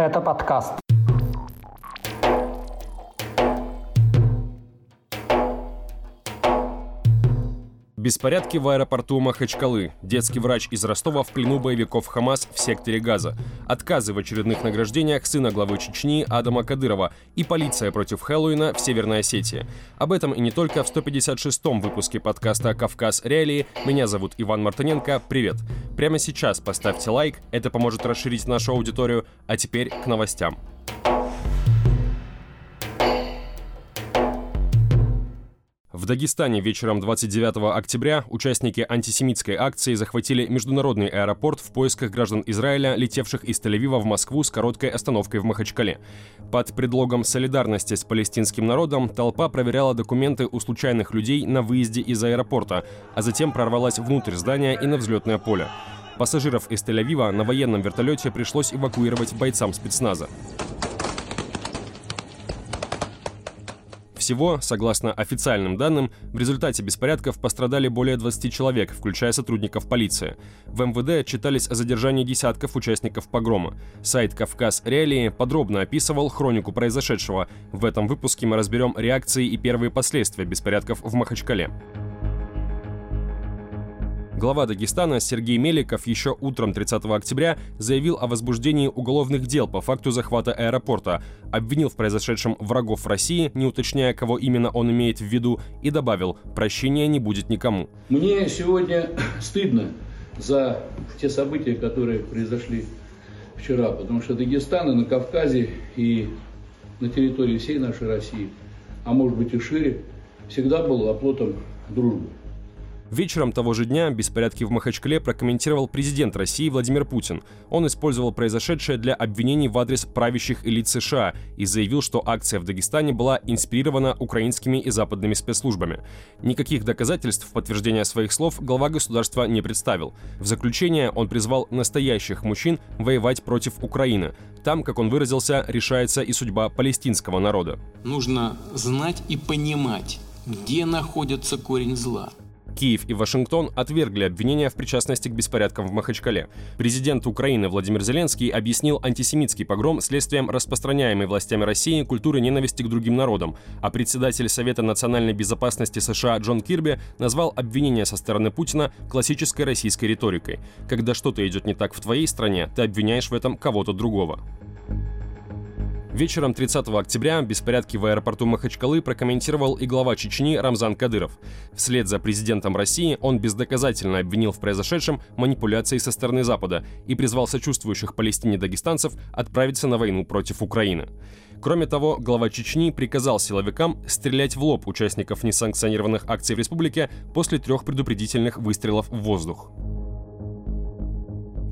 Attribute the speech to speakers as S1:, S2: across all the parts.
S1: Это подкаст.
S2: Беспорядки в аэропорту Махачкалы. Детский врач из Ростова в плену боевиков Хамас в секторе Газа. Отказы в очередных награждениях сына главы Чечни Адама Кадырова. И полиция против Хэллоуина в Северной Осетии. Об этом и не только в 156-м выпуске подкаста «Кавказ. Реалии». Меня зовут Иван Мартыненко. Привет. Прямо сейчас поставьте лайк, это поможет расширить нашу аудиторию. А теперь к новостям. В Дагестане вечером 29 октября участники антисемитской акции захватили международный аэропорт в поисках граждан Израиля, летевших из Тель-Авива в Москву с короткой остановкой в Махачкале. Под предлогом солидарности с палестинским народом толпа проверяла документы у случайных людей на выезде из аэропорта, а затем прорвалась внутрь здания и на взлетное поле. Пассажиров из Тель-Авива на военном вертолете пришлось эвакуировать бойцам спецназа. Всего, согласно официальным данным, в результате беспорядков пострадали более 20 человек, включая сотрудников полиции. В МВД читались о задержании десятков участников погрома. Сайт «Кавказ Реалии» подробно описывал хронику произошедшего. В этом выпуске мы разберем реакции и первые последствия беспорядков в Махачкале. Глава Дагестана Сергей Меликов еще утром 30 октября заявил о возбуждении уголовных дел по факту захвата аэропорта, обвинил в произошедшем врагов России, не уточняя, кого именно он имеет в виду, и добавил, прощения не будет никому.
S3: Мне сегодня стыдно за те события, которые произошли вчера, потому что Дагестан и на Кавказе, и на территории всей нашей России, а может быть и шире, всегда был оплотом дружбы.
S2: Вечером того же дня беспорядки в Махачкале прокомментировал президент России Владимир Путин. Он использовал произошедшее для обвинений в адрес правящих элит США и заявил, что акция в Дагестане была инспирирована украинскими и западными спецслужбами. Никаких доказательств в подтверждение своих слов глава государства не представил. В заключение он призвал настоящих мужчин воевать против Украины. Там, как он выразился, решается и судьба палестинского народа.
S4: Нужно знать и понимать, где находится корень зла –
S2: Киев и Вашингтон отвергли обвинения в причастности к беспорядкам в Махачкале. Президент Украины Владимир Зеленский объяснил антисемитский погром следствием распространяемой властями России культуры ненависти к другим народам, а председатель Совета национальной безопасности США Джон Кирби назвал обвинения со стороны Путина классической российской риторикой. Когда что-то идет не так в твоей стране, ты обвиняешь в этом кого-то другого. Вечером 30 октября беспорядки в аэропорту Махачкалы прокомментировал и глава Чечни Рамзан Кадыров. Вслед за президентом России он бездоказательно обвинил в произошедшем манипуляции со стороны Запада и призвал сочувствующих Палестине дагестанцев отправиться на войну против Украины. Кроме того, глава Чечни приказал силовикам стрелять в лоб участников несанкционированных акций в республике после трех предупредительных выстрелов в воздух.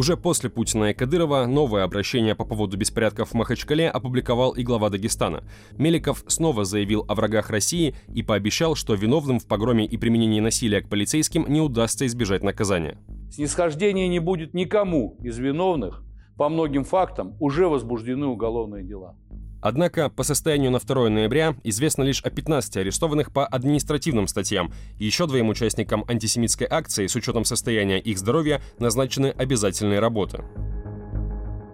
S2: Уже после Путина и Кадырова новое обращение по поводу беспорядков в Махачкале опубликовал и глава Дагестана. Меликов снова заявил о врагах России и пообещал, что виновным в погроме и применении насилия к полицейским не удастся избежать наказания.
S5: Снисхождения не будет никому из виновных. По многим фактам уже возбуждены уголовные дела.
S2: Однако по состоянию на 2 ноября известно лишь о 15 арестованных по административным статьям. Еще двоим участникам антисемитской акции с учетом состояния их здоровья назначены обязательные работы.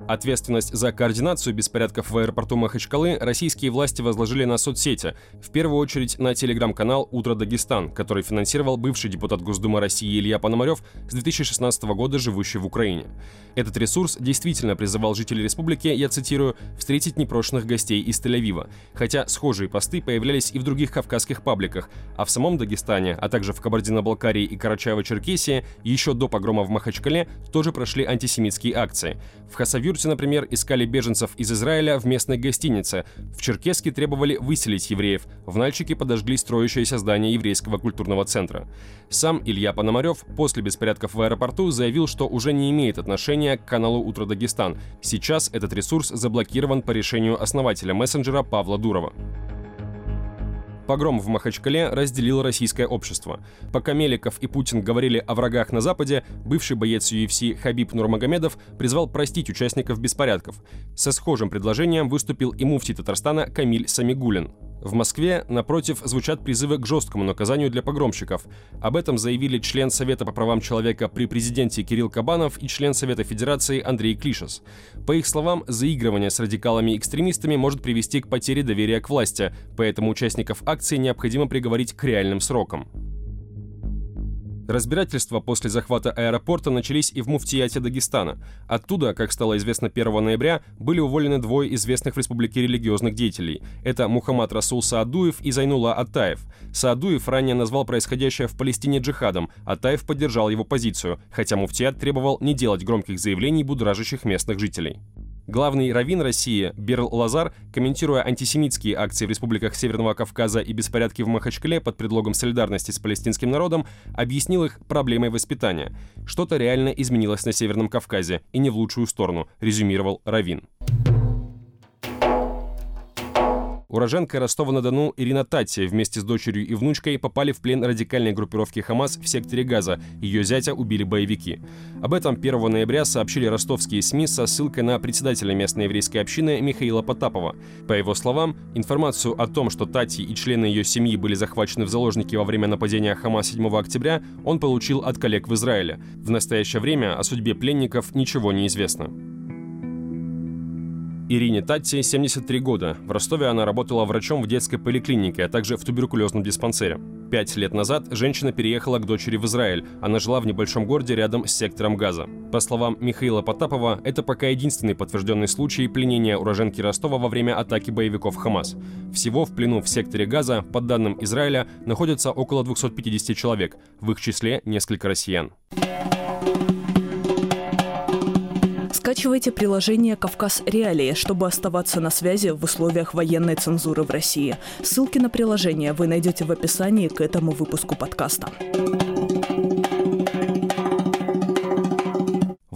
S2: Ответственность за координацию беспорядков в аэропорту Махачкалы российские власти возложили на соцсети, в первую очередь на телеграм-канал «Утро Дагестан», который финансировал бывший депутат Госдумы России Илья Пономарев с 2016 года, живущий в Украине. Этот ресурс действительно призывал жителей республики, я цитирую, «встретить непрошенных гостей из Тель-Авива», хотя схожие посты появлялись и в других кавказских пабликах, а в самом Дагестане, а также в Кабардино-Балкарии и Карачаево-Черкесии еще до погрома в Махачкале тоже прошли антисемитские акции. В Хасавюр Иркутске, например, искали беженцев из Израиля в местной гостинице. В Черкеске требовали выселить евреев. В Нальчике подожгли строящееся здание еврейского культурного центра. Сам Илья Пономарев после беспорядков в аэропорту заявил, что уже не имеет отношения к каналу «Утро Дагестан». Сейчас этот ресурс заблокирован по решению основателя мессенджера Павла Дурова. Погром в Махачкале разделил российское общество. Пока Меликов и Путин говорили о врагах на Западе, бывший боец UFC Хабиб Нурмагомедов призвал простить участников беспорядков. Со схожим предложением выступил и муфтий Татарстана Камиль Самигулин. В Москве, напротив, звучат призывы к жесткому наказанию для погромщиков. Об этом заявили член Совета по правам человека при президенте Кирилл Кабанов и член Совета Федерации Андрей Клишес. По их словам, заигрывание с радикалами экстремистами может привести к потере доверия к власти, поэтому участников акции необходимо приговорить к реальным срокам. Разбирательства после захвата аэропорта начались и в Муфтияте Дагестана. Оттуда, как стало известно 1 ноября, были уволены двое известных в республике религиозных деятелей. Это Мухаммад Расул Саадуев и Зайнула Атаев. Саадуев ранее назвал происходящее в Палестине джихадом, Атаев поддержал его позицию, хотя Муфтият требовал не делать громких заявлений, будоражащих местных жителей. Главный раввин России Берл Лазар, комментируя антисемитские акции в республиках Северного Кавказа и беспорядки в Махачкале под предлогом солидарности с палестинским народом, объяснил их проблемой воспитания. Что-то реально изменилось на Северном Кавказе, и не в лучшую сторону, резюмировал раввин. Уроженка Ростова-на-Дону Ирина Татти вместе с дочерью и внучкой попали в плен радикальной группировки «Хамас» в секторе Газа. Ее зятя убили боевики. Об этом 1 ноября сообщили ростовские СМИ со ссылкой на председателя местной еврейской общины Михаила Потапова. По его словам, информацию о том, что Тати и члены ее семьи были захвачены в заложники во время нападения «Хамас» 7 октября, он получил от коллег в Израиле. В настоящее время о судьбе пленников ничего не известно. Ирине Татти 73 года. В Ростове она работала врачом в детской поликлинике, а также в туберкулезном диспансере. Пять лет назад женщина переехала к дочери в Израиль. Она жила в небольшом городе рядом с сектором Газа. По словам Михаила Потапова, это пока единственный подтвержденный случай пленения уроженки Ростова во время атаки боевиков Хамас. Всего в плену в секторе Газа, по данным Израиля, находится около 250 человек, в их числе несколько россиян.
S1: Скачивайте приложение «Кавказ Реалии», чтобы оставаться на связи в условиях военной цензуры в России. Ссылки на приложение вы найдете в описании к этому выпуску подкаста.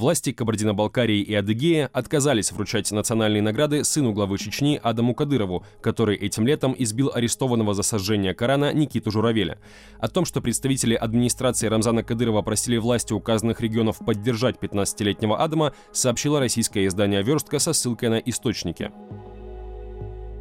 S2: Власти Кабардино-Балкарии и Адыгея отказались вручать национальные награды сыну главы Чечни Адаму Кадырову, который этим летом избил арестованного за сожжение Корана Никиту Журавеля. О том, что представители администрации Рамзана Кадырова просили власти указанных регионов поддержать 15-летнего Адама, сообщило российское издание «Верстка» со ссылкой на источники.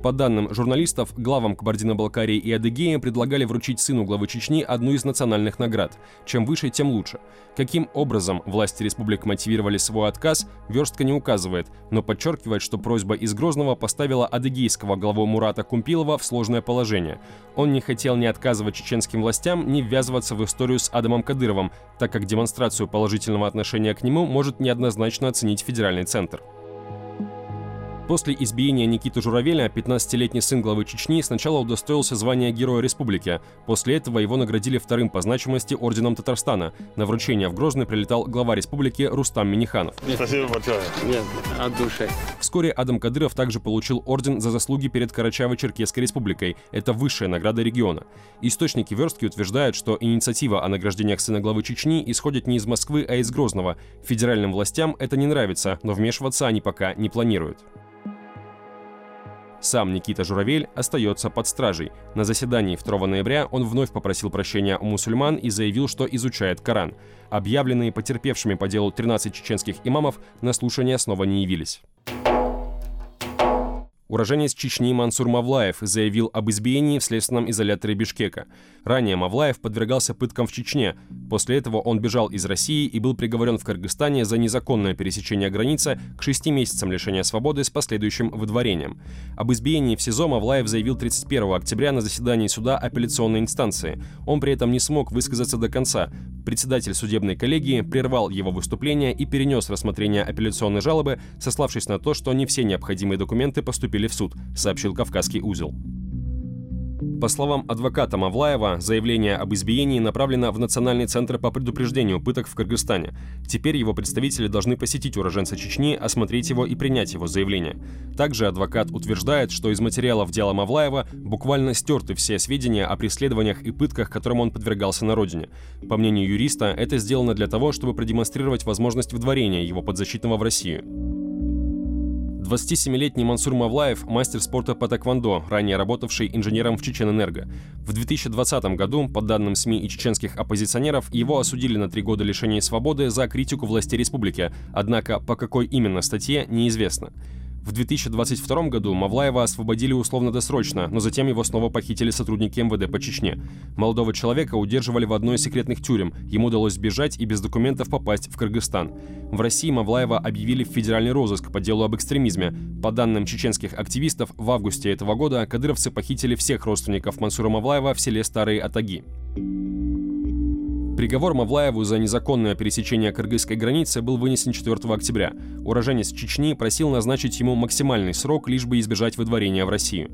S2: По данным журналистов, главам Кабардино-Балкарии и Адыгеи предлагали вручить сыну главы Чечни одну из национальных наград. Чем выше, тем лучше. Каким образом власти республик мотивировали свой отказ, верстка не указывает, но подчеркивает, что просьба из Грозного поставила адыгейского главу Мурата Кумпилова в сложное положение. Он не хотел ни отказывать чеченским властям, ни ввязываться в историю с Адамом Кадыровым, так как демонстрацию положительного отношения к нему может неоднозначно оценить федеральный центр. После избиения Никиты Журавеля 15-летний сын главы Чечни сначала удостоился звания Героя Республики. После этого его наградили вторым по значимости орденом Татарстана. На вручение в Грозный прилетал глава республики Рустам Миниханов.
S6: Спасибо большое. Нет, от души.
S2: Вскоре Адам Кадыров также получил орден за заслуги перед Карачаево-Черкесской республикой. Это высшая награда региона. Источники верстки утверждают, что инициатива о награждениях сына главы Чечни исходит не из Москвы, а из Грозного. Федеральным властям это не нравится, но вмешиваться они пока не планируют. Сам Никита Журавель остается под стражей. На заседании 2 ноября он вновь попросил прощения у мусульман и заявил, что изучает Коран. Объявленные потерпевшими по делу 13 чеченских имамов на слушание снова не явились. Уроженец Чечни Мансур Мавлаев заявил об избиении в следственном изоляторе Бишкека. Ранее Мавлаев подвергался пыткам в Чечне. После этого он бежал из России и был приговорен в Кыргызстане за незаконное пересечение границы к шести месяцам лишения свободы с последующим выдворением. Об избиении в СИЗО Мавлаев заявил 31 октября на заседании суда апелляционной инстанции. Он при этом не смог высказаться до конца. Председатель судебной коллегии прервал его выступление и перенес рассмотрение апелляционной жалобы, сославшись на то, что не все необходимые документы поступили в суд, сообщил Кавказский узел. По словам адвоката Мавлаева, заявление об избиении направлено в Национальный центр по предупреждению пыток в Кыргызстане. Теперь его представители должны посетить уроженца Чечни, осмотреть его и принять его заявление. Также адвокат утверждает, что из материалов дела Мавлаева буквально стерты все сведения о преследованиях и пытках, которым он подвергался на родине. По мнению юриста, это сделано для того, чтобы продемонстрировать возможность вдворения его подзащитного в Россию. 27-летний Мансур Мавлаев – мастер спорта по тэквондо, ранее работавший инженером в Чеченэнерго. В 2020 году, по данным СМИ и чеченских оппозиционеров, его осудили на три года лишения свободы за критику власти республики, однако по какой именно статье – неизвестно. В 2022 году Мавлаева освободили условно-досрочно, но затем его снова похитили сотрудники МВД по Чечне. Молодого человека удерживали в одной из секретных тюрем. Ему удалось сбежать и без документов попасть в Кыргызстан. В России Мавлаева объявили в федеральный розыск по делу об экстремизме. По данным чеченских активистов, в августе этого года кадыровцы похитили всех родственников Мансура Мавлаева в селе Старые Атаги. Приговор Мавлаеву за незаконное пересечение кыргызской границы был вынесен 4 октября. Уроженец Чечни просил назначить ему максимальный срок, лишь бы избежать выдворения в Россию.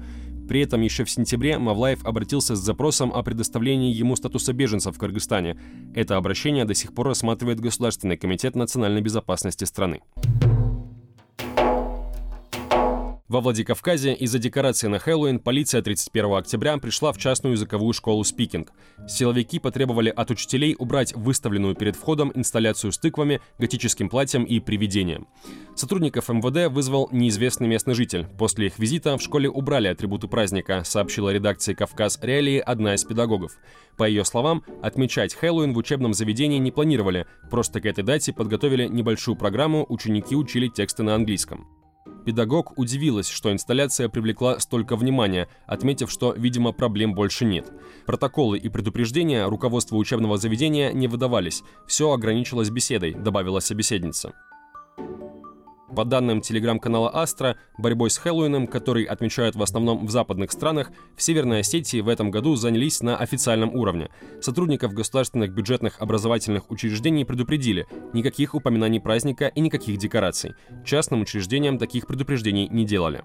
S2: При этом еще в сентябре Мавлаев обратился с запросом о предоставлении ему статуса беженца в Кыргызстане. Это обращение до сих пор рассматривает Государственный комитет национальной безопасности страны. Во Владикавказе из-за декорации на Хэллоуин полиция 31 октября пришла в частную языковую школу «Спикинг». Силовики потребовали от учителей убрать выставленную перед входом инсталляцию с тыквами, готическим платьем и привидением. Сотрудников МВД вызвал неизвестный местный житель. После их визита в школе убрали атрибуты праздника, сообщила редакция «Кавказ Реалии» одна из педагогов. По ее словам, отмечать Хэллоуин в учебном заведении не планировали, просто к этой дате подготовили небольшую программу, ученики учили тексты на английском. Педагог удивилась, что инсталляция привлекла столько внимания, отметив, что, видимо, проблем больше нет. Протоколы и предупреждения руководству учебного заведения не выдавались. Все ограничилось беседой, добавила собеседница. По данным телеграм-канала Астра, борьбой с Хэллоуином, который отмечают в основном в западных странах, в Северной Осетии в этом году занялись на официальном уровне. Сотрудников государственных бюджетных образовательных учреждений предупредили – никаких упоминаний праздника и никаких декораций. Частным учреждениям таких предупреждений не делали.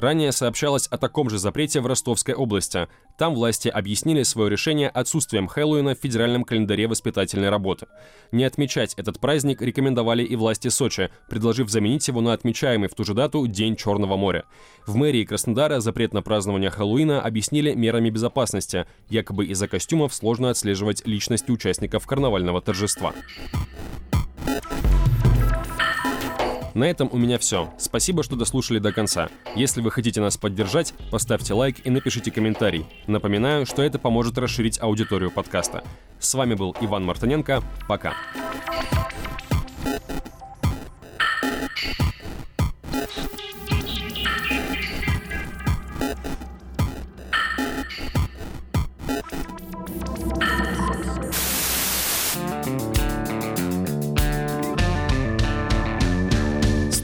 S2: Ранее сообщалось о таком же запрете в Ростовской области. Там власти объяснили свое решение отсутствием Хэллоуина в федеральном календаре воспитательной работы. Не отмечать этот праздник рекомендовали и власти Сочи, предложив заменить его на отмечаемый в ту же дату День Черного моря. В мэрии Краснодара запрет на празднование Хэллоуина объяснили мерами безопасности. Якобы из-за костюмов сложно отслеживать личности участников карнавального торжества. На этом у меня все. Спасибо, что дослушали до конца. Если вы хотите нас поддержать, поставьте лайк и напишите комментарий. Напоминаю, что это поможет расширить аудиторию подкаста. С вами был Иван Мартыненко. Пока.